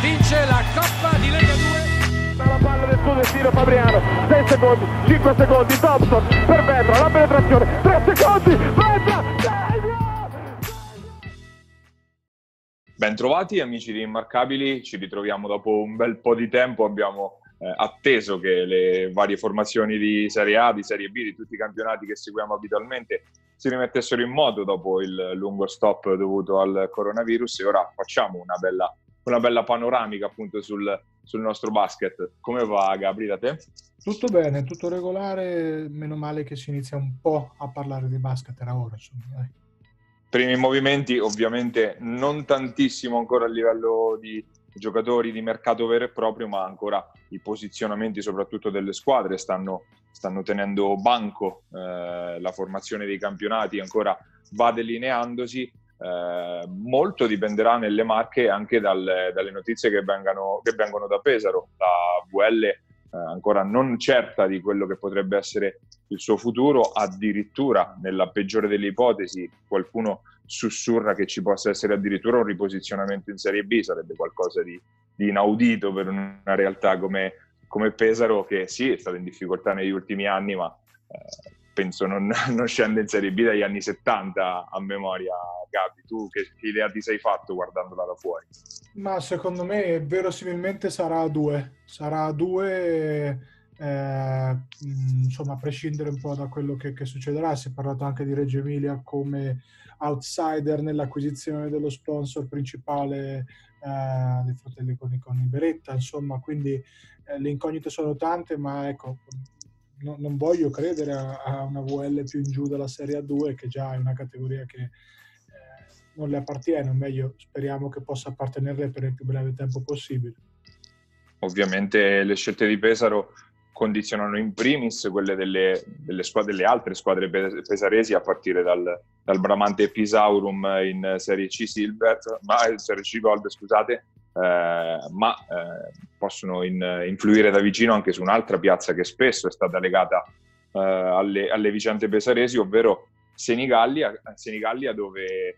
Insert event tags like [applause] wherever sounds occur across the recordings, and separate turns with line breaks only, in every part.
vince la Coppa di Lega 2.
La palla del suo destino Fabriano, 6 secondi, 5 secondi, Thompson per Vetra, la penetrazione, 3 secondi, Vetra,
Bentrovati amici di Immarcabili, ci ritroviamo dopo un bel po' di tempo, abbiamo eh, atteso che le varie formazioni di Serie A, di Serie B, di tutti i campionati che seguiamo abitualmente si rimettessero in moto dopo il lungo stop dovuto al coronavirus. E ora facciamo una bella, una bella panoramica appunto sul, sul nostro basket. Come va Gabri da te?
Tutto bene, tutto regolare, meno male che si inizia un po' a parlare di basket, era ora insomma. Dai.
Primi movimenti, ovviamente non tantissimo ancora a livello di giocatori di mercato vero e proprio, ma ancora i posizionamenti soprattutto delle squadre stanno, stanno tenendo banco, eh, la formazione dei campionati ancora va delineandosi, eh, molto dipenderà nelle marche anche dal, dalle notizie che, vengano, che, vengono da Pesaro, la VL eh, ancora non certa di quello che potrebbe essere il suo futuro, addirittura nella peggiore delle ipotesi qualcuno sussurra che ci possa essere addirittura un riposizionamento in Serie B, sarebbe qualcosa di, di inaudito per una realtà come, come, Pesaro che sì, è stata in difficoltà negli ultimi anni, ma eh, penso non, [laughs] non, scende in Serie B dagli anni 70 a memoria. Gabi, tu che, che, idea ti sei fatto guardandola da fuori?
Ma secondo me verosimilmente sarà a due, sarà a due... Eh, insomma, a prescindere un po' da quello che, che, succederà, si è parlato anche di Reggio Emilia come outsider nell'acquisizione dello sponsor principale eh, dei fratelli con, con Beretta, insomma, quindi eh, le incognite sono tante, ma ecco, no, non voglio credere a, a, una VL più in giù della Serie A2, che già è una categoria che eh, non le appartiene, o meglio, speriamo che possa appartenerle per il più breve tempo possibile.
Ovviamente le scelte di Pesaro condizionano in primis quelle delle, delle, squadre, delle altre squadre pesaresi a partire dal, dal, Bramante Pisaurum in Serie C Silver, ma, Serie C Gold, scusate, eh, ma eh, possono in, influire da vicino anche su un'altra piazza che spesso è stata legata eh, alle, alle, vicende pesaresi, ovvero Senigallia, Senigallia dove eh,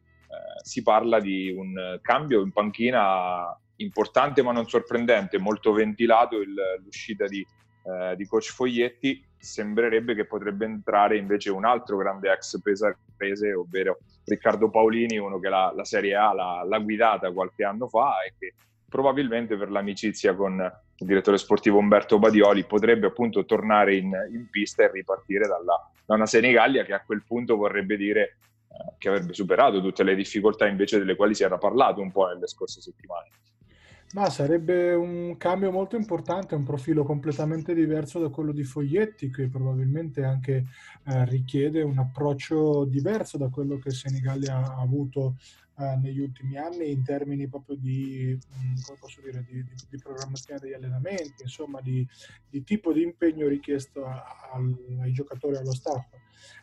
si parla di un cambio in panchina importante ma non sorprendente, molto ventilato il, l'uscita di eh, di coach Foglietti, sembrerebbe che potrebbe entrare invece un altro grande ex pesarese, ovvero Riccardo Paolini, uno che la, la Serie A l'ha, l'ha, guidata qualche anno fa e che probabilmente per l'amicizia con il direttore sportivo Umberto Badioli potrebbe appunto tornare in, in pista e ripartire dalla, da una Senigallia che a quel punto vorrebbe dire eh, che avrebbe superato tutte le difficoltà invece delle quali si era parlato un po' nelle scorse settimane.
Ma sarebbe un cambio molto importante, un profilo completamente diverso da quello di Foglietti, che probabilmente anche eh, richiede un approccio diverso da quello che Senigalli ha avuto eh, negli ultimi anni in termini proprio di, mm, dire, di, di, di programmazione degli allenamenti, insomma di, tipo di impegno richiesto a, ai giocatori e allo staff.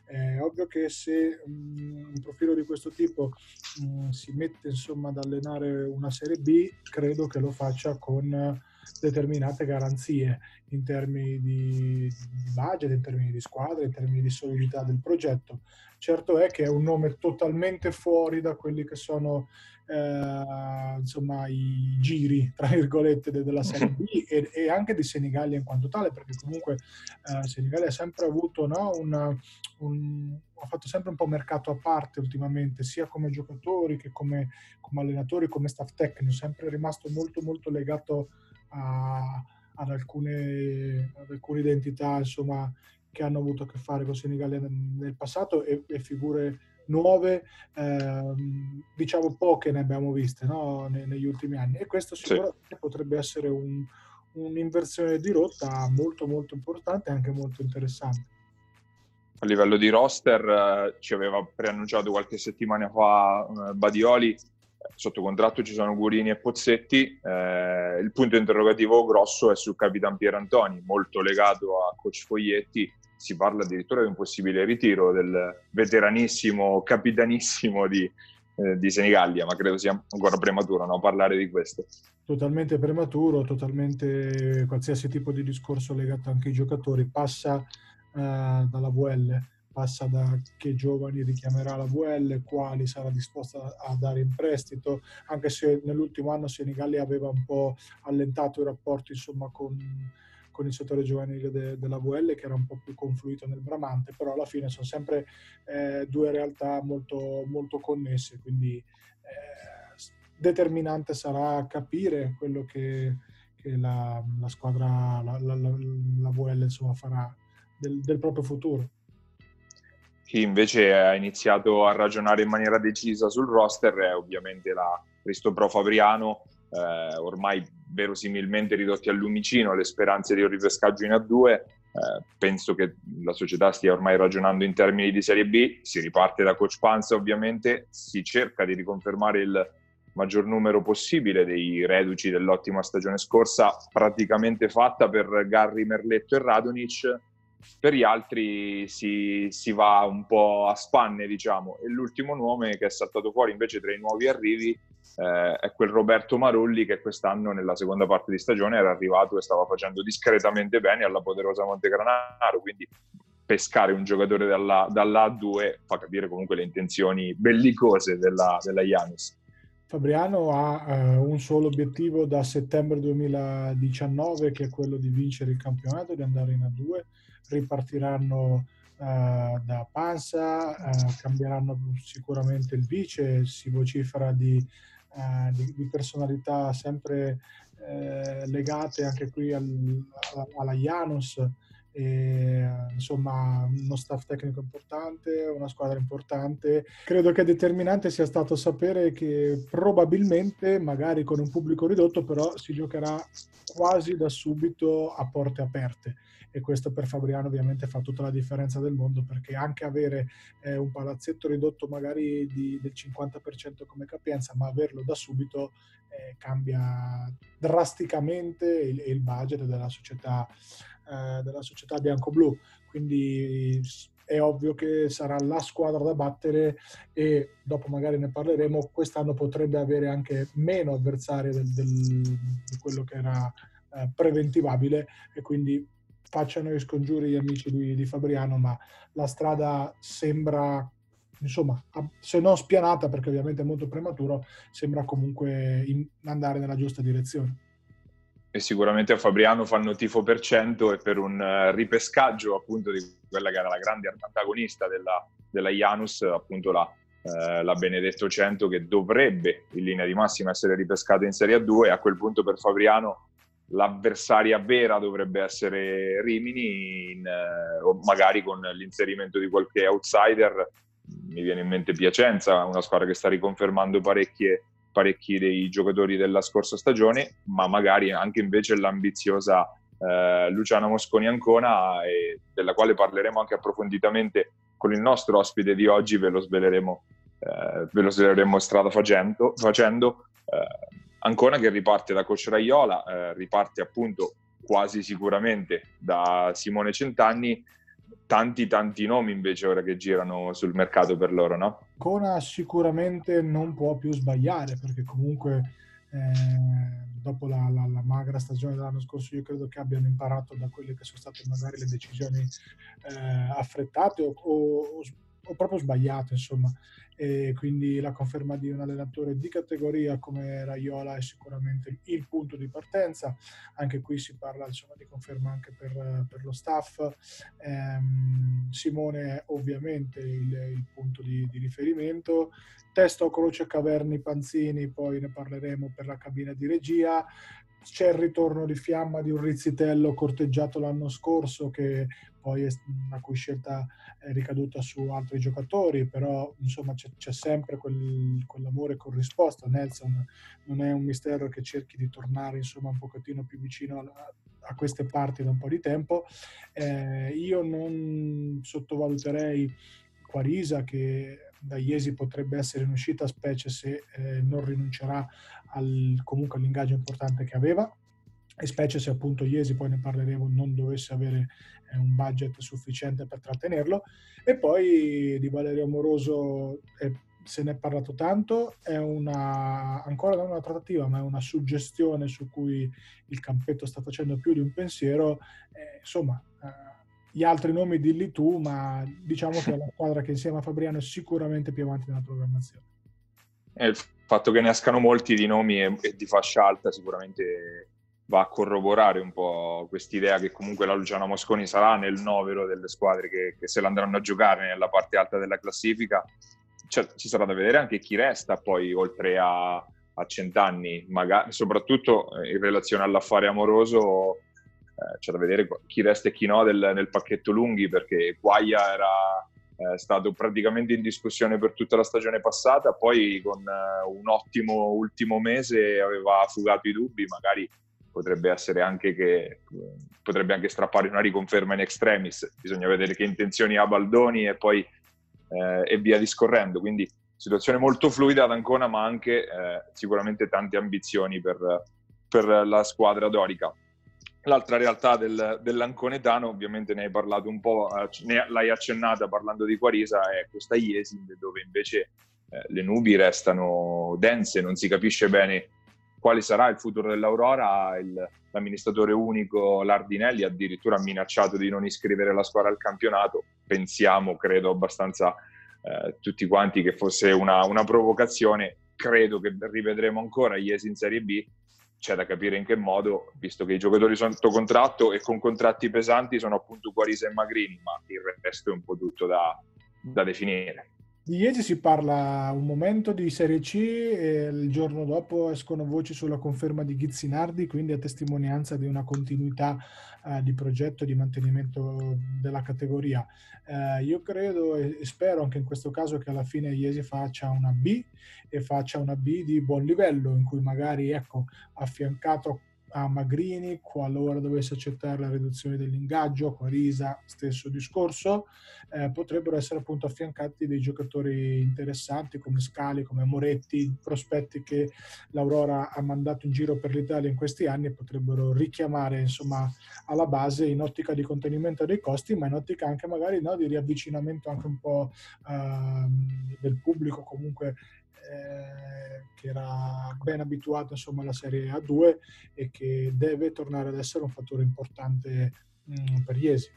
È ovvio che se um, un profilo di questo tipo um, si mette insomma ad allenare una Serie B, credo che lo faccia con determinate garanzie in termini di, di budget, in termini di squadra, in termini di solidità del progetto. Certo è che è un nome totalmente fuori da quelli che sono eh, insomma, i giri, tra virgolette, della Serie B [laughs] e, e, anche di Senigallia in quanto tale, perché comunque eh, Senigallia ha sempre avuto no, una, un, ha fatto sempre un po' mercato a parte ultimamente, sia come giocatori che come, come allenatori, come staff tecnico, sempre rimasto molto molto legato a, ad, alcune, ad alcune identità insomma, che hanno avuto a che fare con Senigallia nel, passato e, e figure nuove, ehm, diciamo poche ne abbiamo viste no? ne, negli ultimi anni e questo sicuramente sì. potrebbe essere un, un'inversione di rotta molto molto importante e anche molto interessante.
A livello di roster eh, ci aveva preannunciato qualche settimana fa eh, Badioli, sotto contratto ci sono Gurini e Pozzetti, eh, il punto interrogativo grosso è su Capitan Pierantoni, molto legato a Coach Foglietti, si parla addirittura di un possibile ritiro del veteranissimo, capitanissimo di, eh, di Senigallia, ma credo sia ancora prematuro no? parlare di questo.
Totalmente prematuro, totalmente qualsiasi tipo di discorso legato anche ai giocatori passa eh, dalla VL, passa da che giovani richiamerà la VL, quali sarà disposta a dare in prestito, anche se nell'ultimo anno Senigalli aveva un po' allentato i rapporti insomma, con, con il settore giovanile de, della VL che era un po' più confluito nel Bramante, però alla fine sono sempre eh, due realtà molto, molto connesse, quindi eh, determinante sarà capire quello che, che la, la, squadra, la, la, la VL insomma, farà del, del proprio futuro
chi invece ha iniziato a ragionare in maniera decisa sul roster è ovviamente la Cristo Pro Fabriano, eh, ormai verosimilmente ridotti al lumicino, le speranze di un ripescaggio in A2. Eh, penso che la società stia ormai ragionando in termini di Serie B, si riparte da Coach Panza ovviamente, si cerca di riconfermare il maggior numero possibile dei reduci dell'ottima stagione scorsa, praticamente fatta per Garri, Merletto e Radonic, per gli altri si, si, va un po' a spanne, diciamo. E l'ultimo nome che è saltato fuori invece tra i nuovi arrivi eh, è quel Roberto Marulli che quest'anno nella seconda parte di stagione era arrivato e stava facendo discretamente bene alla poderosa Montegranaro, quindi pescare un giocatore dalla, dalla A2 fa capire comunque le intenzioni bellicose della, della Janus.
Fabriano ha eh, un solo obiettivo da settembre 2019 che è quello di vincere il campionato, di andare in A2 ripartiranno uh, da Panza, uh, cambieranno sicuramente il vice, si vocifera di, uh, di, di personalità sempre legate anche qui al, alla Janus. E, insomma uno staff tecnico importante, una squadra importante. Credo che determinante sia stato sapere che probabilmente, magari con un pubblico ridotto, però si giocherà quasi da subito a porte aperte e questo per Fabriano ovviamente fa tutta la differenza del mondo perché anche avere eh, un palazzetto ridotto magari di, del 50% come capienza, ma averlo da subito eh, cambia drasticamente il, il budget della società, eh, della società bianco-blu. Quindi è ovvio che sarà la squadra da battere e dopo magari ne parleremo, quest'anno potrebbe avere anche meno avversari del, del, di quello che era eh, preventivabile e quindi facciano i scongiuri gli amici di, di Fabriano, ma la strada sembra insomma, se non spianata, perché ovviamente è molto prematuro, sembra comunque andare nella giusta direzione.
E sicuramente a Fabriano fanno tifo per cento e per un uh, ripescaggio appunto di quella che era la grande antagonista della, della Janus, appunto la, uh, la Benedetto 100 che dovrebbe in linea di massima essere ripescata in Serie A2 e a quel punto per Fabriano l'avversaria vera dovrebbe essere Rimini, in, eh, o magari con l'inserimento di qualche outsider. Mi viene in mente Piacenza, una squadra che sta riconfermando parecchi dei giocatori della scorsa stagione, ma magari anche invece l'ambiziosa eh, Luciana Mosconi Ancona, e della quale parleremo anche approfonditamente con il nostro ospite di oggi, ve lo sveleremo, eh, ve lo sveleremo strada facendo. facendo. Ancona che riparte da Coach Raiola, eh, riparte appunto quasi sicuramente da Simone Centanni, tanti tanti nomi invece ora che girano sul mercato per loro, no?
Ancona sicuramente non può più sbagliare perché comunque eh, dopo la, la, la, magra stagione dell'anno scorso io credo che abbiano imparato da quelle che sono state magari le decisioni eh, affrettate o, o, o proprio sbagliate insomma e quindi la conferma di un allenatore di categoria come Raiola è sicuramente il punto di partenza. Anche qui si parla insomma, di conferma anche per, per lo staff. Ehm, Simone è ovviamente il, il punto di, di, riferimento. Testo Croce Caverni Panzini, poi ne parleremo per la cabina di regia c'è il ritorno di fiamma di un Rizzitello corteggiato l'anno scorso che poi è, la cui scelta è ricaduta su altri giocatori, però insomma c'è, c'è sempre quel, quell'amore corrisposto. Nelson non è un mistero che cerchi di tornare insomma un pochettino più vicino a, a queste parti da un po' di tempo. Eh, io non sottovaluterei Quarisa che da Iesi potrebbe essere in uscita, specie se eh, non rinuncerà al, comunque all'ingaggio importante che aveva e specie se appunto Iesi, poi ne parleremo, non dovesse avere eh, un budget sufficiente per trattenerlo. E poi di Valerio Amoroso eh, se ne è parlato tanto, è una, ancora non una trattativa, ma è una suggestione su cui il campetto sta facendo più di un pensiero. Eh, insomma, gli altri nomi dilli tu, ma diciamo che è la squadra che insieme a Fabriano è sicuramente più avanti nella programmazione.
E il fatto che ne escano molti di nomi e, e di fascia alta sicuramente va a corroborare un po' quest'idea che comunque la Luciana Mosconi sarà nel novero delle squadre che, che se l'andranno a giocare nella parte alta della classifica. Cioè, ci sarà da vedere anche chi resta poi oltre a, a cent'anni, magari, soprattutto eh, in relazione all'affare amoroso, eh, c'è da vedere chi resta e chi no del, nel pacchetto lunghi perché Guaia era eh, stato praticamente in discussione per tutta la stagione passata, poi con eh, un ottimo ultimo mese aveva fugato i dubbi, magari potrebbe essere anche che potrebbe anche strappare una riconferma in extremis, bisogna vedere che intenzioni ha Baldoni e poi eh, e via discorrendo, quindi situazione molto fluida ad Ancona ma anche eh, sicuramente tante ambizioni per, per, la squadra dorica. L'altra realtà del, dell'Anconetano, ovviamente ne hai parlato un po', eh, ne, l'hai accennata parlando di Quarisa, è questa Jesing dove invece eh, le nubi restano dense, non si capisce bene quale sarà il futuro dell'Aurora, il, l'amministratore unico Lardinelli addirittura ha minacciato di non iscrivere la squadra al campionato, pensiamo, credo abbastanza eh, tutti quanti che fosse una, una, provocazione, credo che rivedremo ancora Iesi in Serie B, c'è da capire in che modo, visto che i giocatori sono sotto contratto e con contratti pesanti sono appunto Guarisa e Magrini, ma il resto è un po' tutto da, da definire.
Di Iesi si parla un momento di Serie C e il giorno dopo escono voci sulla conferma di Ghizzinardi, quindi a testimonianza di una continuità eh, di progetto di mantenimento della categoria. Eh, io credo e spero anche in questo caso che alla fine Iesi faccia una B e faccia una B di buon livello, in cui magari ecco, affiancato a Magrini qualora dovesse accettare la riduzione dell'ingaggio, Quarisa stesso discorso, eh, potrebbero essere appunto affiancati dei giocatori interessanti come Scali, come Moretti, prospetti che l'Aurora ha mandato in giro per l'Italia in questi anni e potrebbero richiamare insomma alla base in ottica di contenimento dei costi, ma in ottica anche magari no, di riavvicinamento anche un po' eh, del pubblico comunque eh, che era ben abituato insomma, alla Serie A2 e che deve tornare ad essere un fattore importante mh, mm, per Iesi.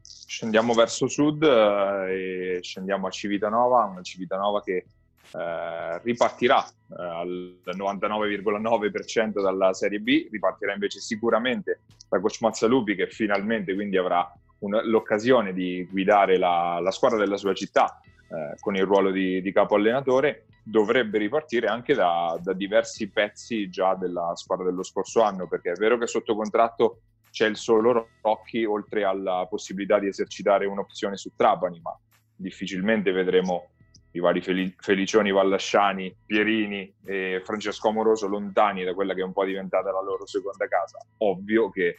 Scendiamo verso sud eh, e scendiamo a Civitanova, una Civitanova che eh, ripartirà eh, al 99,9% dalla Serie B, ripartirà invece sicuramente da Coach Mazzalupi che finalmente quindi avrà un, l'occasione di guidare la, la, squadra della sua città eh, con il ruolo di, di, capo allenatore, dovrebbe ripartire anche da, da, diversi pezzi già della squadra dello scorso anno, perché è vero che sotto contratto c'è il solo Rocchi, oltre alla possibilità di esercitare un'opzione su Trapani, ma difficilmente vedremo i vari Fel- Felicioni Vallasciani, Pierini e Francesco Amoroso lontani da quella che è un po' diventata la loro seconda casa. Ovvio che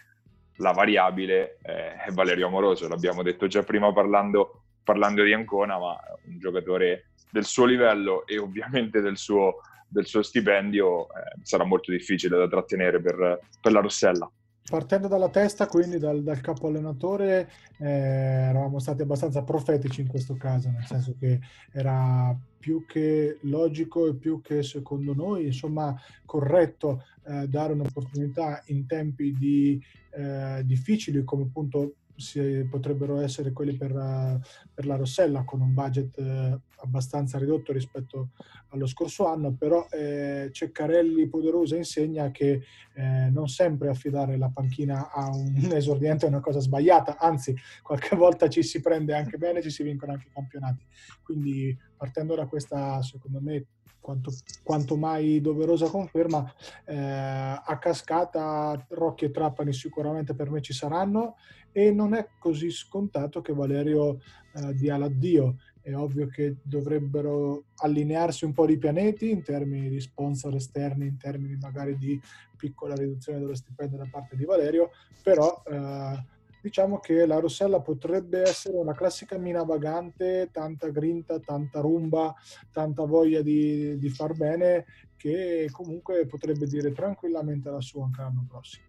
la variabile è Valerio Amoroso, l'abbiamo detto già prima parlando parlando di Ancona, ma un giocatore del suo livello e ovviamente del suo, del suo stipendio eh, sarà molto difficile da trattenere per, per, la Rossella.
Partendo dalla testa, quindi dal, dal capo allenatore, eh, eravamo stati abbastanza profetici in questo caso, nel senso che era più che logico e più che secondo noi, insomma, corretto eh, dare un'opportunità in tempi di, eh, difficili come appunto si, potrebbero essere quelli per, per, la Rossella con un budget eh, abbastanza ridotto rispetto allo scorso anno, però eh, Ceccarelli Poderosa insegna che eh, non sempre affidare la panchina a un [laughs] esordiente è una cosa sbagliata, anzi qualche volta ci si prende anche bene, ci si vincono anche i campionati. Quindi partendo da questa, secondo me, quanto, quanto, mai doverosa conferma. Eh, a cascata Rocchi e Trapani sicuramente per me ci saranno e non è così scontato che Valerio eh, dia l'addio. È ovvio che dovrebbero allinearsi un po' di pianeti in termini di sponsor esterni, in termini magari di piccola riduzione dello stipendio da parte di Valerio, però eh, diciamo che la Rossella potrebbe essere una classica mina vagante, tanta grinta, tanta rumba, tanta voglia di, di far bene, che comunque potrebbe dire tranquillamente la sua anche l'anno prossimo.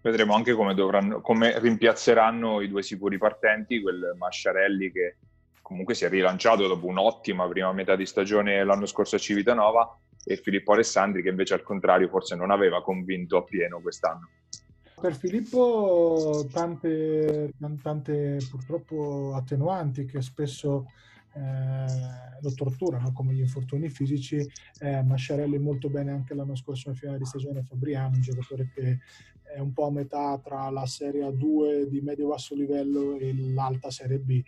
Vedremo anche come, dovranno, come rimpiazzeranno i due sicuri partenti, quel Masciarelli che comunque si è rilanciato dopo un'ottima prima metà di stagione l'anno scorso a Civitanova e Filippo Alessandri che invece al contrario forse non aveva convinto appieno quest'anno.
Per Filippo tante, tante purtroppo attenuanti che spesso eh, lo torturano come gli infortuni fisici. Eh, Masciarelli molto bene anche l'anno scorso in finale di stagione Fabriano, un giocatore che è un po' a metà tra la Serie A2 di medio-basso livello e l'alta Serie B.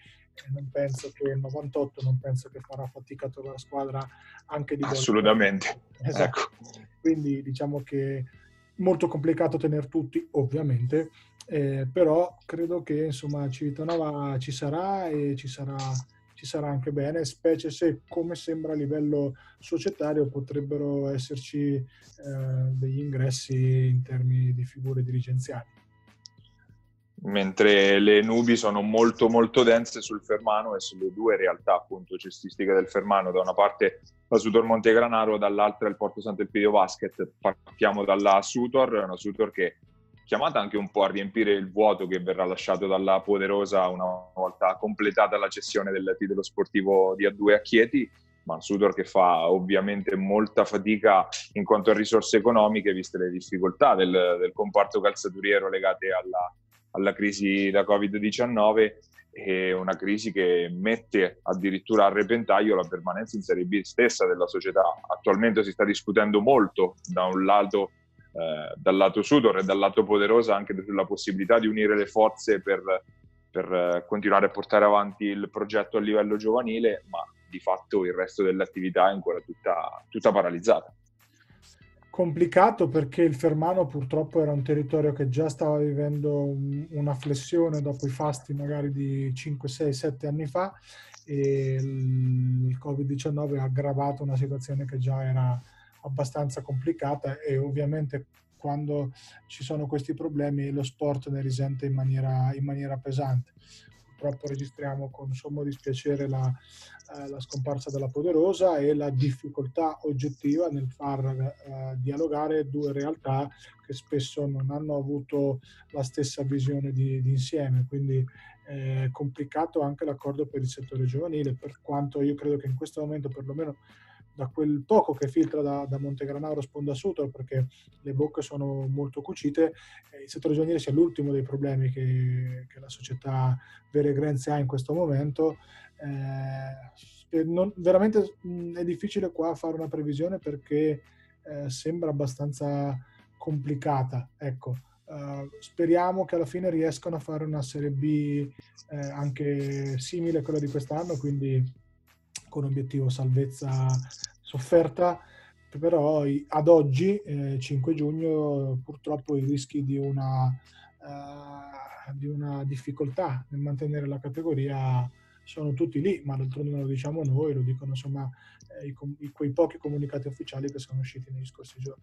Non penso che il 98 non penso che farà fatica a trovare squadra anche di
Assolutamente.
Esatto. Ecco. Quindi diciamo che molto complicato tenere tutti, ovviamente, eh, però credo che insomma Civitanova ci sarà e ci sarà ci sarà anche bene, specie se, come sembra a livello societario, potrebbero esserci eh, degli ingressi in termini di figure dirigenziali.
Mentre le nubi sono molto molto dense sul Fermano e sulle due realtà appunto cestistiche del Fermano, da una parte la Sutor Montegranaro, dall'altra il Porto Sant'Elpidio Basket. Partiamo dalla Sutor, una Sutor che chiamata anche un po' a riempire il vuoto che verrà lasciato dalla Poderosa una volta completata la cessione del titolo sportivo di A2 a Chieti, ma un Sudor che fa ovviamente molta fatica in quanto a risorse economiche, viste le difficoltà del, del comparto calzaturiero legate alla, alla crisi da Covid-19 e una crisi che mette addirittura a repentaglio la permanenza in Serie B stessa della società. Attualmente si sta discutendo molto da un lato eh, dal lato Sudor e dal lato Poderosa anche sulla possibilità di unire le forze per, per eh, continuare a portare avanti il progetto a livello giovanile, ma di fatto il resto dell'attività è ancora tutta, tutta paralizzata.
Complicato perché il Fermano purtroppo era un territorio che già stava vivendo una flessione dopo i fasti magari di 5, 6, 7 anni fa e il Covid-19 ha aggravato una situazione che già era abbastanza complicata e ovviamente quando ci sono questi problemi lo sport ne risente in maniera, in maniera pesante. Purtroppo registriamo con sommo dispiacere la, eh, la, scomparsa della Poderosa e la difficoltà oggettiva nel far eh, dialogare due realtà che spesso non hanno avuto la stessa visione di, di insieme. Quindi è complicato anche l'accordo per il settore giovanile, per quanto io credo che in questo momento perlomeno da quel poco che filtra da, da Montegranaro sponda Sutor perché le bocche sono molto cucite, il settore giovanile sia l'ultimo dei problemi che, che la società Vere Grenze ha in questo momento. Eh, non, veramente mh, è difficile qua fare una previsione perché eh, sembra abbastanza complicata. Ecco. Uh, speriamo che alla fine riescano a fare una Serie B eh, anche simile a quella di quest'anno, quindi con obiettivo salvezza sofferta, però ad oggi, eh, 5 giugno, purtroppo i rischi di una, uh, di una difficoltà nel mantenere la categoria sono tutti lì, ma d'altronde non lo diciamo noi, lo dicono insomma eh, i, i, quei pochi comunicati ufficiali che sono usciti negli scorsi giorni.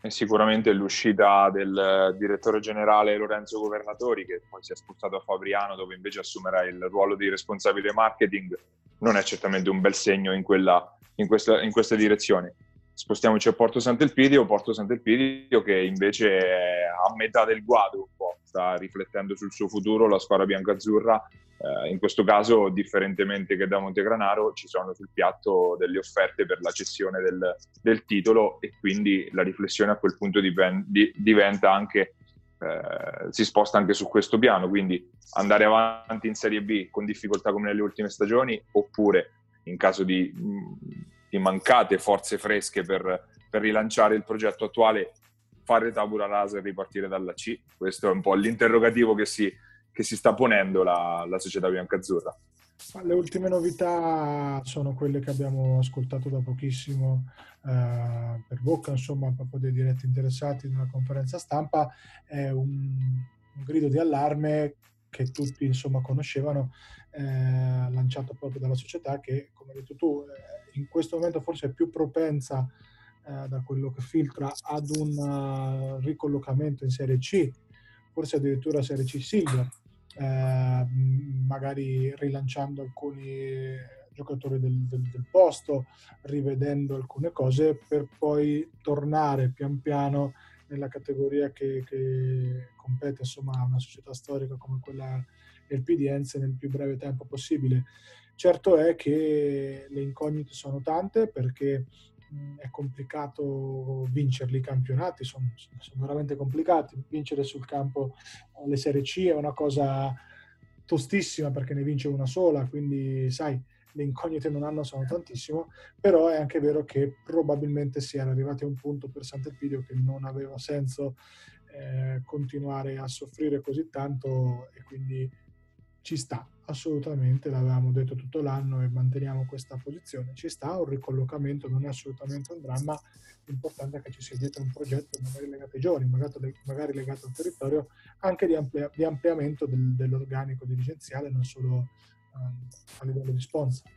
E sicuramente l'uscita del direttore generale Lorenzo Governatori, che poi si è spostato a Fabriano, dove invece assumerà il ruolo di responsabile marketing, non è certamente un bel segno in, quella, in, questa, in questa direzione. Spostiamoci a Porto Sant'Elpidio, Porto Sant'Elpidio che invece è a metà del guado, un po', sta riflettendo sul suo futuro, la squadra bianca-azzurra. Eh, in questo caso, differentemente che da Montegranaro, ci sono sul piatto delle offerte per la cessione del, del titolo e quindi la riflessione a quel punto diven- di, diventa anche eh, si sposta anche su questo piano, quindi andare avanti in Serie B con difficoltà come nelle ultime stagioni, oppure in caso di, di mancate forze fresche per, per, rilanciare il progetto attuale, fare tabula rasa e ripartire dalla C. Questo è un po' l'interrogativo che si, che si sta ponendo la, la società biancazzurra.
Le ultime novità sono quelle che abbiamo ascoltato da pochissimo eh, per bocca, insomma, proprio dei diretti interessati nella conferenza stampa. È un, un grido di allarme che tutti insomma conoscevano, eh, lanciato proprio dalla società che, come hai detto tu, eh, in questo momento forse è più propensa eh, da quello che filtra ad un uh, ricollocamento in Serie C, forse addirittura Serie C Silver eh, magari rilanciando alcuni giocatori del, del, del, posto, rivedendo alcune cose per poi tornare pian piano nella categoria che, che compete insomma, a una società storica come quella del PDense nel più breve tempo possibile. Certo è che le incognite sono tante perché è complicato vincerli i campionati, sono, sono, veramente complicati. Vincere sul campo le Serie C è una cosa tostissima perché ne vince una sola, quindi sai, le incognite non hanno sono tantissimo, però è anche vero che probabilmente si era arrivati a un punto per Sant'Elpidio che non aveva senso eh, continuare a soffrire così tanto e quindi ci sta assolutamente, l'avevamo detto tutto l'anno e manteniamo questa posizione, ci sta un ricollocamento, non è assolutamente un dramma, l'importante è che ci sia dietro un progetto magari legato ai giovani, magari, legato al territorio, anche di, amplia, di ampliamento del, dell'organico dirigenziale, non solo a livello di sponsor.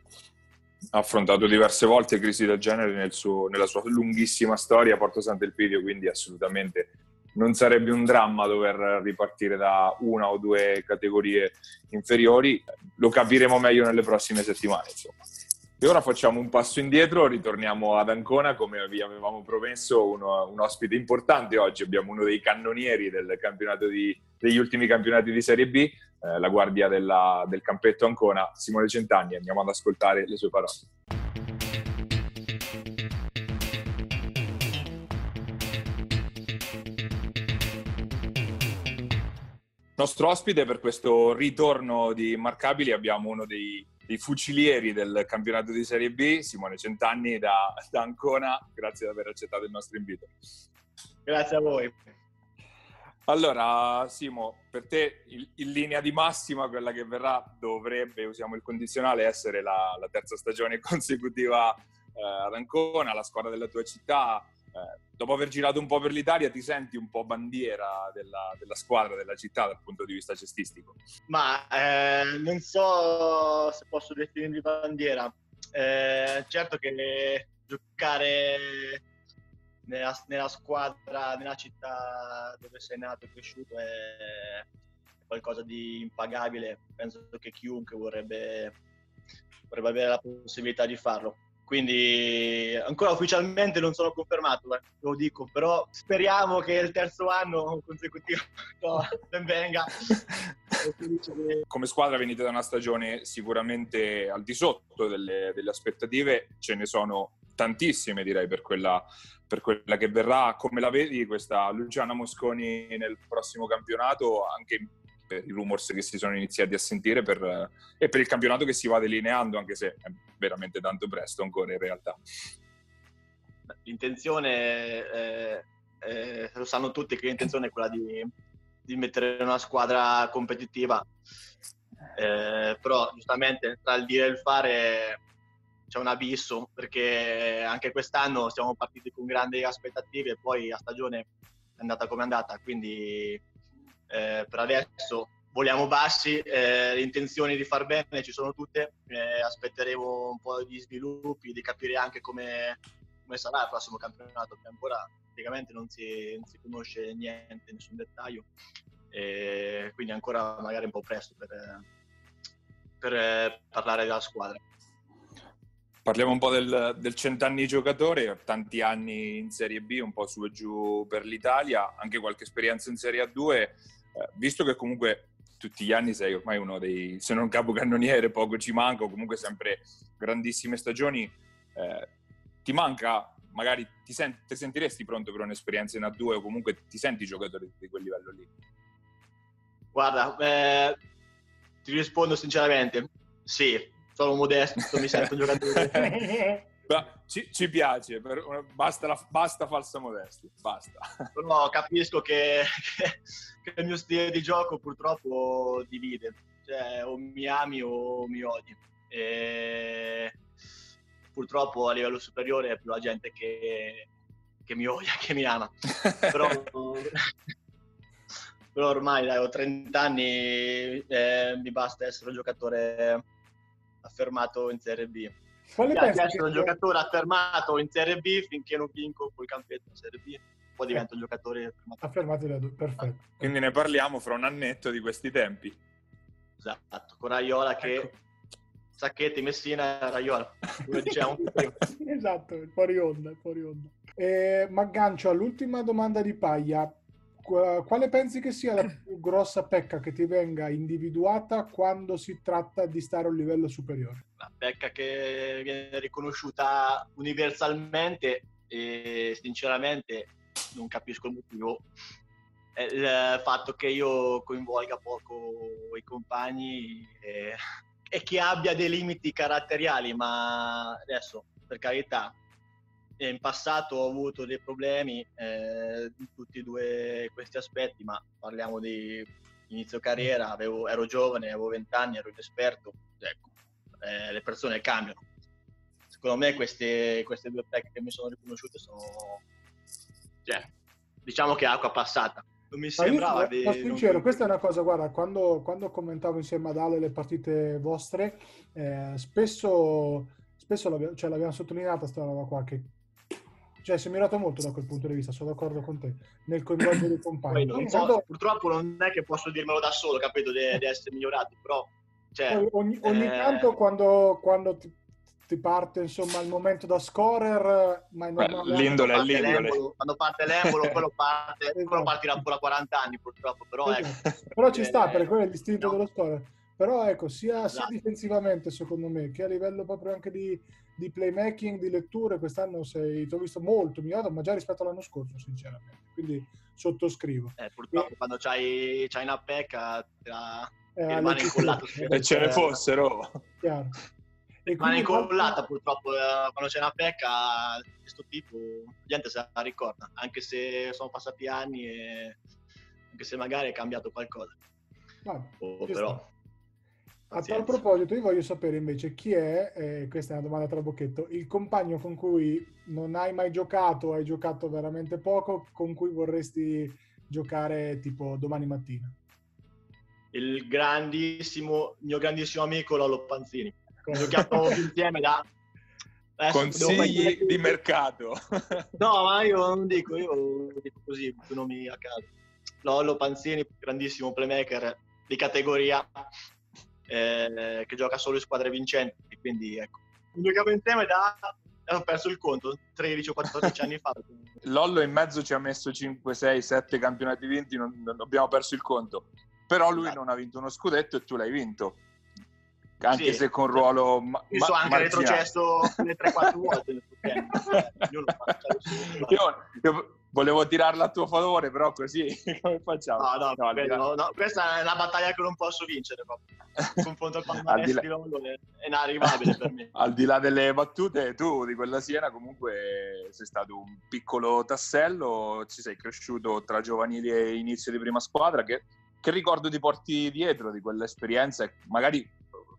Ha affrontato diverse volte crisi del genere nel suo, nella sua lunghissima storia a Porto Sant'Elpidio, quindi assolutamente non sarebbe un dramma dover ripartire da una o due categorie inferiori, lo capiremo meglio nelle prossime settimane. Insomma. E ora facciamo un passo indietro, ritorniamo ad Ancona, come vi avevamo promesso, uno, un ospite importante oggi, abbiamo uno dei cannonieri del di, degli ultimi campionati di Serie B, eh, la guardia della, del campetto Ancona, Simone Centanni, andiamo ad ascoltare le sue parole. Nostro ospite per questo ritorno di Immarcabili abbiamo uno dei, dei, fucilieri del campionato di Serie B, Simone Centanni da, da Ancona. Grazie di aver accettato il nostro invito.
Grazie a voi.
Allora, Simo, per te in, in linea di massima quella che verrà dovrebbe, usiamo il condizionale, essere la, la terza stagione [laughs] consecutiva eh, ad Ancona, la squadra della tua città eh, dopo aver girato un po' per l'Italia, ti senti un po' bandiera della, della squadra, della città dal punto di vista cestistico?
Ma eh, non so se posso definirmi bandiera. Eh, certo che giocare nella, nella, squadra, nella città dove sei nato e cresciuto è qualcosa di impagabile. Penso che chiunque vorrebbe, vorrebbe avere la possibilità di farlo quindi ancora ufficialmente non sono confermato, eh, lo dico, però speriamo che il terzo anno consecutivo [laughs] ben venga.
Come squadra venite da una stagione sicuramente al di sotto delle, delle aspettative, ce ne sono tantissime direi per quella, per quella che verrà. Come la vedi questa Luciana Mosconi nel prossimo campionato, anche per i rumors che si sono iniziati a sentire per, e per il campionato che si va delineando, anche se è veramente tanto presto ancora in realtà.
L'intenzione, eh, eh, lo sanno tutti che l'intenzione è quella di, di mettere una squadra competitiva, eh, però giustamente tra il dire e il fare c'è un abisso perché anche quest'anno siamo partiti con grandi aspettative e poi la stagione è andata come è andata, quindi eh, per adesso vogliamo bassi, eh, le intenzioni di far bene ci sono tutte, eh, aspetteremo un po' di sviluppi, di capire anche come, come sarà il prossimo campionato, che ancora praticamente non si, non si conosce niente, nessun dettaglio, quindi ancora magari un po' presto per, per parlare della squadra.
Parliamo un po' del, del, cent'anni giocatore, tanti anni in Serie B, un po' su e giù per l'Italia, anche qualche esperienza in Serie A2 eh, visto che comunque tutti gli anni sei ormai uno dei, se non capocannoniere, poco ci manca, o comunque sempre grandissime stagioni, eh, ti manca, magari ti, sent- ti, sentiresti pronto per un'esperienza in A2 o comunque ti senti giocatore di quel livello lì?
Guarda, eh, ti rispondo sinceramente, sì, sono modesto, mi sento giocatore. [laughs]
Ci, ci, piace, per, basta, la, basta, falsa modestia, basta. [laughs]
Però capisco che, che, che, il mio stile di gioco purtroppo divide, cioè o mi ami o mi odi. E purtroppo a livello superiore è più la gente che, che mi odia che mi ama. Però, [laughs] però ormai dai, ho 30 anni, eh, mi basta essere un giocatore affermato in Serie B quale pensi che un giocatore affermato in Serie B finché non vinco col campetto in Serie B poi divento un giocatore
affermato. Affermato da due, perfetto.
Quindi ne parliamo fra un annetto di questi tempi.
Esatto, con Raiola che ecco. Sacchetti, Messina, Raiola. Come diciamo [laughs]
esatto, fuori onda, fuori onda. Eh, ma aggancio all'ultima domanda di Paglia. Quale pensi che sia la più grossa pecca che ti venga individuata quando si tratta di stare a un livello superiore?
La pecca che viene riconosciuta universalmente e sinceramente non capisco il motivo è il fatto che io coinvolga poco i compagni e, e che abbia dei limiti caratteriali, ma adesso per carità in passato ho avuto dei problemi eh, in tutti e due questi aspetti, ma parliamo di inizio carriera, avevo, ero giovane, avevo 20 anni, ero inesperto, ecco, eh, le persone cambiano. Secondo me queste, queste due tecniche che mi sono riconosciute sono, cioè, diciamo che acqua passata. Non mi sembrava
di... Ma sincero, non... questa è una cosa, guarda, quando, quando commentavo insieme ad Ale le partite vostre, eh, spesso, spesso l'abbiamo, cioè, l'abbiamo sottolineata questa roba qua, che cioè, si è migliorato molto da quel punto di vista, sono d'accordo con te, nel coinvolgere i [clears throat] compagni.
Non so, purtroppo non è che posso dirmelo da solo, capito, di, di essere migliorato, però... Cioè,
ogni, ogni eh... tanto quando, quando ti, ti, parte insomma il momento da scorer, ma è
normale. L'indole,
quando
l'indole.
Quando parte l'embolo, quello, parte, [laughs] esatto. quello partirà ancora 40 anni purtroppo, però
esatto.
ecco.
Però ci sta, perché quello è l'istinto no. dello scorer. Però ecco, sia, esatto. sia, difensivamente secondo me, che a livello proprio anche di, di playmaking, di letture, quest'anno sei, ti ho visto molto migliorato, ma già rispetto all'anno scorso, sinceramente. Quindi sottoscrivo.
Eh, purtroppo e... quando c'hai, c'hai, una pecca la... eh, rimane incollato.
E ce ne fossero.
Chiaro.
E rimane incollata purtroppo eh, quando c'è una pecca di questo tipo, la gente se la ricorda, anche se sono passati anni e anche se magari è cambiato qualcosa.
Vabbè,
oh, però... Sta.
A tal proposito, io voglio sapere invece chi è, eh, questa è una domanda tra bocchetto, il compagno con cui non hai mai giocato, hai giocato veramente poco, con cui vorresti giocare tipo domani mattina?
Il grandissimo, mio grandissimo amico Lollo Panzini. Giochiamo [laughs] insieme da...
Adesso Consigli di mercato.
no, ma io non dico, io dico così, nomi a caso. Lollo Panzini, grandissimo playmaker di categoria eh, che gioca solo in squadre vincenti, quindi ecco. Giochiamo insieme da ho perso il conto 13 o 14 anni fa. [laughs]
Lollo in mezzo ci ha messo 5, 6, 7 campionati vinti, non, non abbiamo perso il conto. Però lui esatto. non ha vinto uno scudetto e tu l'hai vinto. Anche sì. se con ruolo. Ma,
so anche retrocesso le 3-4 [laughs] volte. io,
io, io volevo tirarla a tuo favore, però così [laughs] come facciamo?
No, no, no, vedo, no, no, questa è una battaglia che non posso vincere proprio. [laughs] Confronto al palmarès di Lollo è, è inarrivabile per me.
Al di là delle battute, tu di quella Siena comunque sei stato un piccolo tassello, ci sei cresciuto tra giovanili e inizio di prima squadra. Che, che ricordo ti porti dietro di quell'esperienza? Magari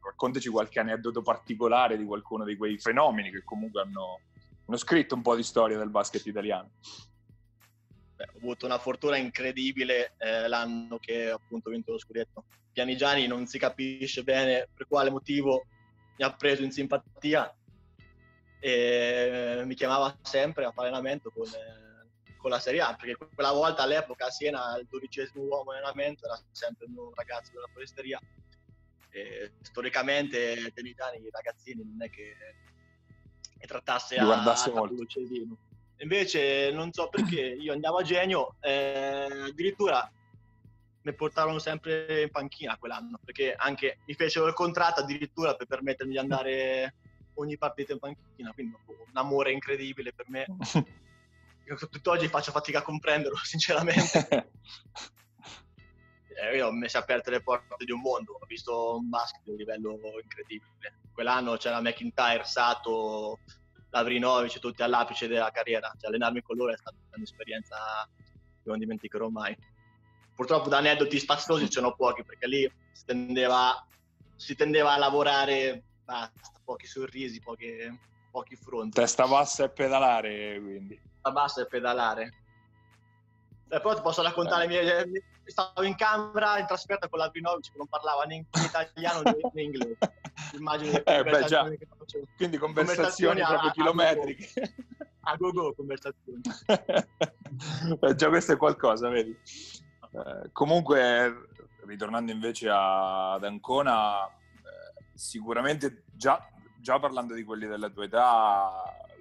raccontaci qualche aneddoto particolare di qualcuno di quei fenomeni che comunque hanno, hanno scritto un po' di storia del basket italiano
ho avuto una fortuna incredibile eh, l'anno che appunto ho vinto lo scudetto. Pianigiani non si capisce bene per quale motivo mi ha preso in simpatia e mi chiamava sempre a fare allenamento con, eh, con la Serie A, perché quella volta all'epoca a Siena il dodicesimo uomo in allenamento era sempre nuovo ragazzo della foresteria. E, storicamente Pianigiani, i ragazzini, non è che, trattasse a,
a molto.
Invece non so perché io andavo a Genio, eh, addirittura mi portarono sempre in panchina quell'anno, perché anche mi fecero il contratto addirittura per permettermi di andare ogni partita in panchina, quindi un amore incredibile per me. [laughs] Io tutt'oggi faccio fatica a comprenderlo, [laughs] sinceramente. [laughs] eh, io ho messo aperte le porte di un mondo, ho visto un basket di un livello incredibile. Quell'anno c'era McIntyre, Sato, Lavrinovic, tutti all'apice della carriera. Cioè, allenarmi con loro è stata un'esperienza che non dimenticherò mai. Purtroppo da aneddoti spaziosi ce n'ho pochi, perché lì si tendeva, si tendeva a lavorare basta, pochi sorrisi, pochi, pochi fronti.
Testa bassa e pedalare, quindi.
Testa bassa e pedalare. Eh, però ti posso raccontare, eh. mie, stavo in camera in trasferta con l'Alvinovic che non parlava né in italiano [laughs] né in inglese. Immagino
eh, beh, già. Quindi conversazioni, conversazioni proprio a, chilometriche.
A go go, conversazioni. [laughs]
eh, già questo è qualcosa, vedi. Eh, comunque, ritornando invece a, ad Ancona, eh, sicuramente già, già, parlando di quelli della tua età,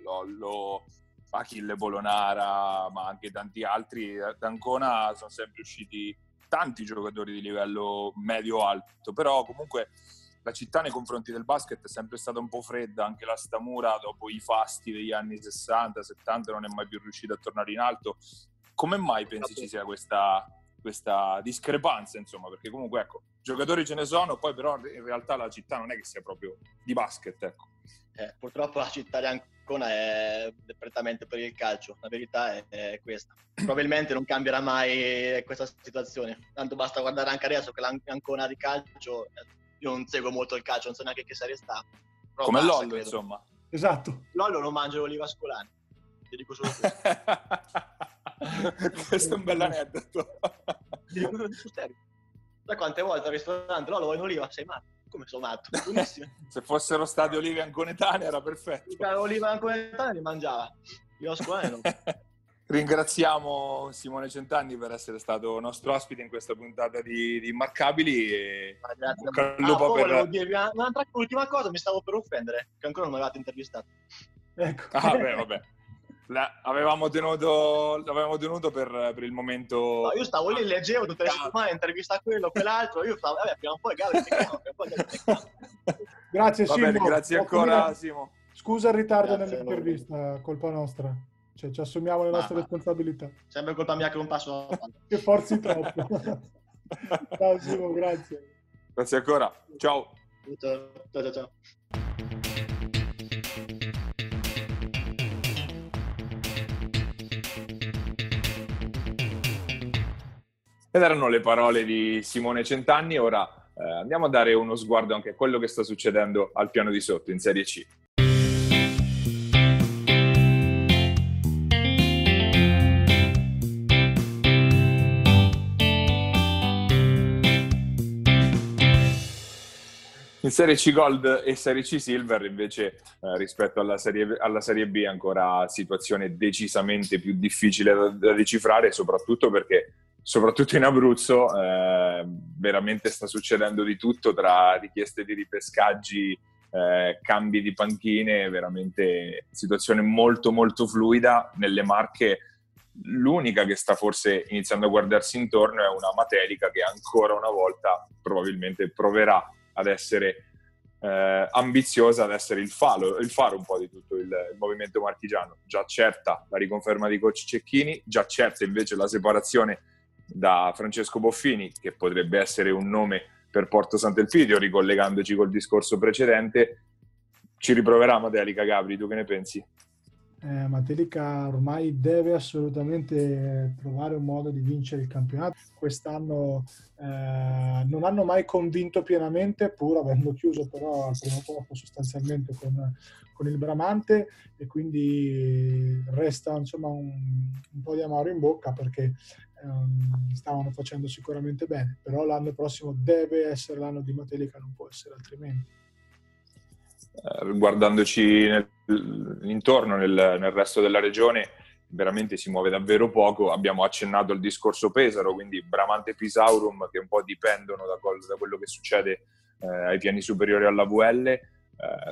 Lollo, Achille Polonara, ma anche tanti altri. Da Ancona sono sempre usciti tanti giocatori di livello medio-alto, però comunque la città nei confronti del basket è sempre stata un po' fredda, anche la Stamura dopo i fasti degli anni 60, 70 non è mai più riuscita a tornare in alto. Come mai pensi ci sia questa, questa discrepanza, insomma, perché comunque ecco, giocatori ce ne sono, poi però in realtà la città non è che sia proprio di basket, ecco.
Eh, purtroppo la città di Ancona è prettamente per il calcio, la verità è, è, questa. Probabilmente non cambierà mai questa situazione, tanto basta guardare anche adesso che l'Ancona di calcio, io non seguo molto il calcio, non so neanche che serie sta.
Come basta, Lollo, credo. insomma.
Esatto.
Lollo non mangia l'oliva scolani, ti dico solo questo. [laughs]
questo è un bel aneddoto.
Sai quante volte al ristorante Lollo vuoi in oliva? Sei matto come sono matto? [laughs]
Se fossero stati olive anconetane era perfetto.
Se olive anconetane li mangiava. Io a scuola no. [laughs]
Ringraziamo Simone Centanni per essere stato nostro ospite in questa puntata di, di Immarcabili. E
grazie. Ah, poi per... dirvi un'altra ultima cosa, mi stavo per offendere, che ancora non mi avevate intervistato.
Ecco. [laughs] Ah, vabbè. La, avevamo tenuto, l'avevamo tenuto per, per il momento.
No, io stavo lì, leggevo tutte le settimane, intervista a quello, quell'altro. Io stavo, vabbè, prima o poi, Gabri,
Grazie, Simo.
Bene, grazie ancora, Simo.
Scusa il ritardo grazie nell'intervista, colpa nostra. Cioè, ci assumiamo le nostre ma, responsabilità.
Sempre colpa mia che non passo
Che forzi troppo. [laughs] ciao, Simo, grazie.
Grazie ancora. Ciao.
Ciao, ciao, ciao.
Ed erano le parole di Simone Centanni. Ora eh, andiamo a dare uno sguardo anche a quello che sta succedendo al piano di sotto in Serie C. In Serie C Gold e Serie C Silver invece eh, rispetto alla serie, alla serie, B ancora situazione decisamente più difficile da, da decifrare, soprattutto perché soprattutto in Abruzzo eh, veramente sta succedendo di tutto tra richieste di ripescaggi, eh, cambi di panchine, veramente situazione molto molto fluida nelle Marche. L'unica che sta forse iniziando a guardarsi intorno è una Materica che ancora una volta probabilmente proverà ad essere eh, ambiziosa, ad essere il faro, il faro un po' di tutto il, il, movimento marchigiano. Già certa la riconferma di coach Cecchini, già certa invece la separazione da Francesco Boffini, che potrebbe essere un nome per Porto Sant'Elpidio, ricollegandoci col discorso precedente. Ci riproverà Matelica Gabri, tu che ne pensi?
Eh, Matelica ormai deve assolutamente trovare un modo di vincere il campionato. Quest'anno eh, non hanno mai convinto pienamente, pur avendo chiuso però al primo posto sostanzialmente con, con il Bramante e quindi resta insomma un, un po' di amaro in bocca perché um, stavano facendo sicuramente bene, però l'anno prossimo deve essere l'anno di Matelica, non può essere altrimenti.
Eh, guardandoci nel, intorno nel, nel, resto della regione, veramente si muove davvero poco. Abbiamo accennato al discorso Pesaro, quindi Bramante e Pisaurum che un po' dipendono da, da quello che succede eh, ai piani superiori alla VL. Eh,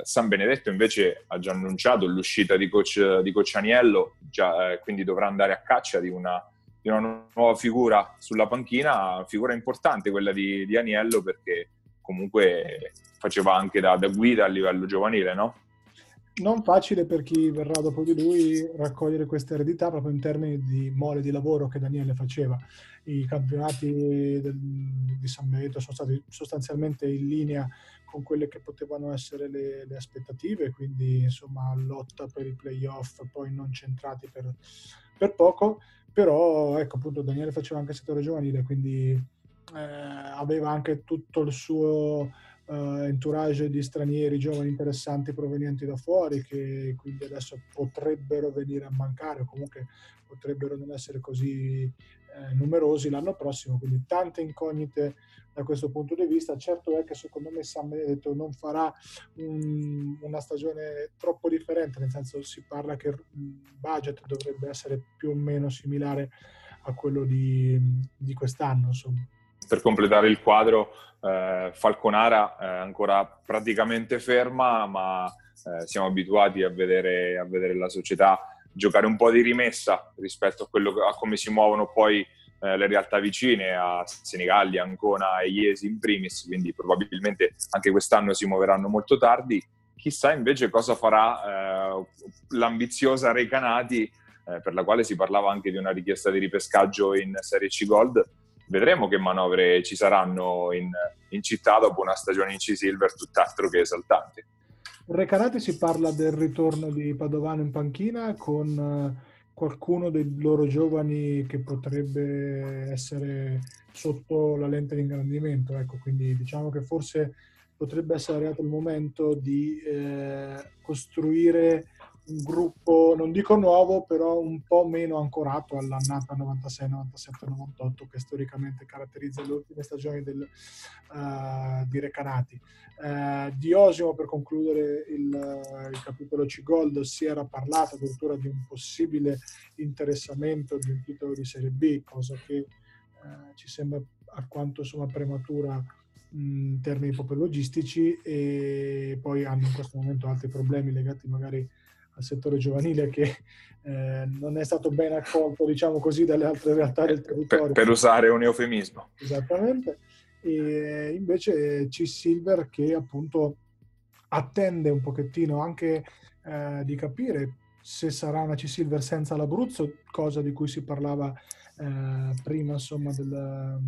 San Benedetto invece ha già annunciato l'uscita di coach, di coach Aniello, già, eh, quindi dovrà andare a caccia di una di una nuova figura sulla panchina, figura importante quella di, di Aniello perché comunque faceva anche da, da, guida a livello giovanile, no?
Non facile per chi verrà dopo di lui raccogliere questa eredità proprio in termini di mole di lavoro che Daniele faceva. I campionati del, di San Benedetto sono stati sostanzialmente in linea con quelle che potevano essere le, le aspettative, quindi insomma lotta per i playoff, poi non centrati per, per poco però ecco appunto Daniele faceva anche il settore giovanile, quindi eh, aveva anche tutto il suo eh, entourage di stranieri giovani interessanti provenienti da fuori che quindi adesso potrebbero venire a mancare o comunque potrebbero non essere così eh, numerosi l'anno prossimo, quindi tante incognite da questo punto di vista. Certo è che secondo me San Benedetto non farà un, una stagione troppo differente, nel senso si parla che il budget dovrebbe essere più o meno similare a quello di, di quest'anno. Insomma.
Per completare il quadro, eh, Falconara è ancora praticamente ferma, ma eh, siamo abituati a vedere, a vedere la società giocare un po' di rimessa rispetto a, quello, a come si muovono poi eh, le realtà vicine a Senigalli, Ancona e Iesi in primis, quindi probabilmente anche quest'anno si muoveranno molto tardi. Chissà invece cosa farà eh, l'ambiziosa Recanati, eh, per la quale si parlava anche di una richiesta di ripescaggio in Serie C Gold. Vedremo che manovre ci saranno in, in città dopo una stagione in C-Silver tutt'altro che esaltante.
Recanati si parla del ritorno di Padovano in panchina con eh, qualcuno dei loro giovani che potrebbe essere sotto la lente di ingrandimento. Ecco, quindi diciamo che forse potrebbe essere arrivato il momento di eh, costruire un gruppo, non dico nuovo, però un po' meno ancorato all'annata 96, 97, 98 che storicamente caratterizza le ultime stagioni del, uh, di Recanati. Uh, di Osimo, per concludere il, il, capitolo C Gold, si era parlato addirittura di un possibile interessamento di un titolo di Serie B, cosa che uh, ci sembra alquanto insomma, prematura in termini proprio logistici e poi hanno in questo momento altri problemi legati magari al settore giovanile che eh, non è stato ben accolto, diciamo così, dalle altre realtà del territorio.
Per, per usare un eufemismo.
Esattamente. E invece C Silver che appunto attende un pochettino anche eh, di capire se sarà una C Silver senza l'Abruzzo, cosa di cui si parlava eh, prima insomma del,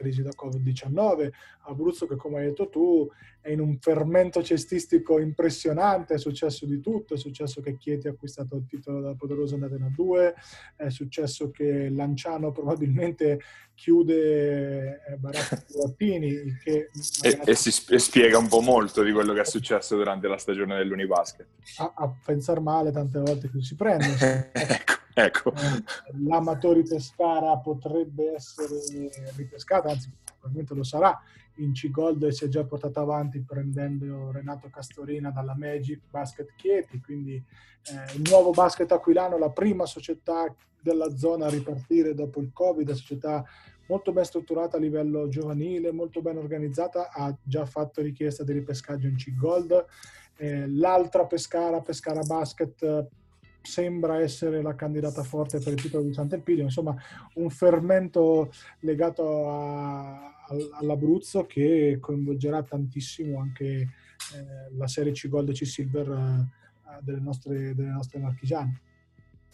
crisi da Covid-19, Abruzzo che come hai detto tu è in un fermento cestistico impressionante, è successo di tutto, è successo che Chieti ha acquistato il titolo della poderosa Natena 2, è successo che Lanciano probabilmente chiude eh, Baratti Guattini
che e, e, si spiega un po' molto di quello che è successo durante la stagione dell'Unibasket.
A, a pensare male tante volte che si prende. [laughs]
ecco. Ecco. Eh,
L'Amatori Pescara potrebbe essere ripescata, anzi probabilmente lo sarà, in C-Gold si è già portata avanti prendendo Renato Castorina dalla Magic Basket Chieti, quindi eh, il nuovo basket aquilano, la prima società della zona a ripartire dopo il Covid, la società molto ben strutturata a livello giovanile, molto ben organizzata, ha già fatto richiesta di ripescaggio in C-Gold. Eh, l'altra Pescara, Pescara Basket, sembra essere la candidata forte per il titolo di Sant'Elpidio, insomma un fermento legato a, all'Abruzzo che coinvolgerà tantissimo anche eh, la Serie C Gold e C Silver eh, delle, nostre, delle nostre marchigiane.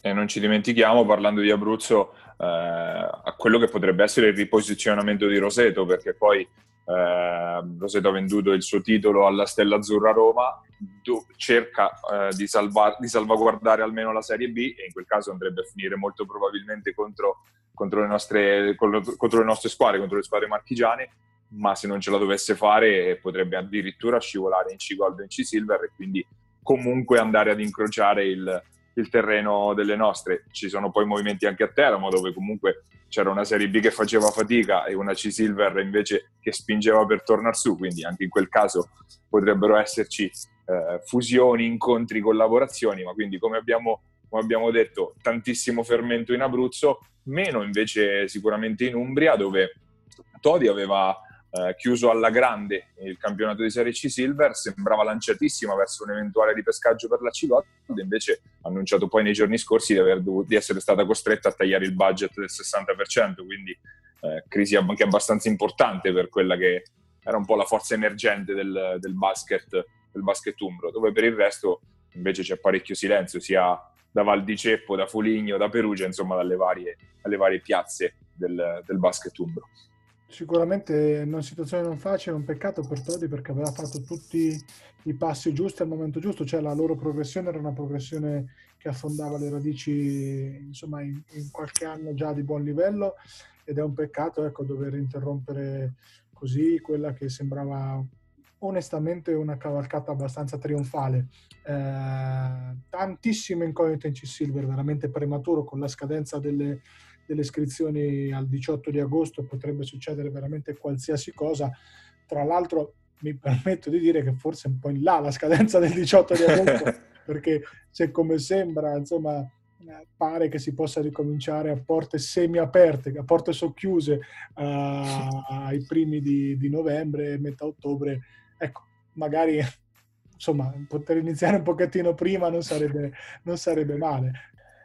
E non ci dimentichiamo, parlando di Abruzzo, eh, a quello che potrebbe essere il riposizionamento di Roseto, perché poi eh, Roseto ha venduto il suo titolo alla Stella Azzurra Roma, do, cerca eh, di, salvar, di, salvaguardare almeno la Serie B e in quel caso andrebbe a finire molto probabilmente contro, contro, le, nostre, contro le nostre squadre, contro le squadre marchigiane, ma se non ce la dovesse fare potrebbe addirittura scivolare in C-Gold e in C-Silver e quindi comunque andare ad incrociare il, il terreno delle nostre. Ci sono poi movimenti anche a Teramo dove comunque c'era una Serie B che faceva fatica e una C-Silver invece che spingeva per tornare su, quindi anche in quel caso potrebbero esserci eh, fusioni, incontri, collaborazioni, ma quindi come abbiamo, come abbiamo detto tantissimo fermento in Abruzzo, meno invece sicuramente in Umbria dove Todi aveva eh, chiuso alla grande il campionato di Serie C Silver, sembrava lanciatissima verso un eventuale ripescaggio per la Cigotta, invece ha annunciato poi nei giorni scorsi di, dovuto, di, essere stata costretta a tagliare il budget del 60%, quindi eh, crisi anche abbastanza importante per quella che era un po' la forza emergente del, del, basket, del basket umbro, dove per il resto invece c'è parecchio silenzio, sia da Val di Ceppo, da Foligno, da Perugia, insomma dalle varie, dalle varie piazze del, del basket umbro.
Sicuramente una situazione non facile, un peccato per Todi perché aveva fatto tutti i passi giusti al momento giusto, cioè la loro progressione era una progressione che affondava le radici insomma in, in qualche anno già di buon livello ed è un peccato ecco, dover interrompere così quella che sembrava onestamente una cavalcata abbastanza trionfale. Eh, tantissime incognite in C-Silver, veramente prematuro con la scadenza delle delle iscrizioni al 18 di agosto potrebbe succedere veramente qualsiasi cosa. Tra l'altro mi permetto di dire che forse è un po' in là la scadenza del 18 di agosto, [laughs] perché se come sembra, insomma, eh, pare che si possa ricominciare a porte semi-aperte, a porte socchiuse uh, ai primi di, di novembre, metà ottobre. Ecco, magari insomma, poter iniziare un pochettino prima non sarebbe, non sarebbe male.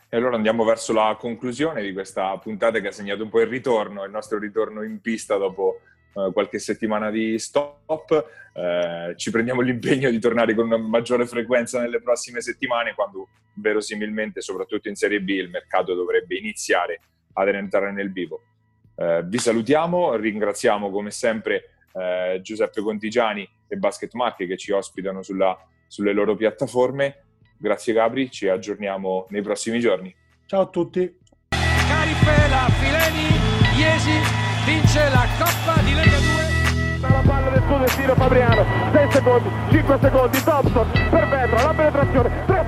E allora andiamo verso la conclusione di questa puntata che ha segnato un po' il ritorno, il nostro ritorno in pista dopo eh, qualche settimana di stop. Eh, ci prendiamo l'impegno di tornare con maggiore frequenza nelle prossime settimane, quando verosimilmente, soprattutto in Serie B, il mercato dovrebbe iniziare ad entrare nel vivo. Eh, vi salutiamo, ringraziamo come sempre eh, Giuseppe Contigiani e Basket Marche che ci ospitano sulla, sulle loro piattaforme. Grazie Gabri, ci aggiorniamo nei prossimi giorni.
Ciao a tutti.
Carifela, Fileni, Iesi vince la Coppa di Lega 2.
La palla del suo destino Fabriano, 6 secondi, 5 secondi, Thompson per Vetra, la penetrazione, 3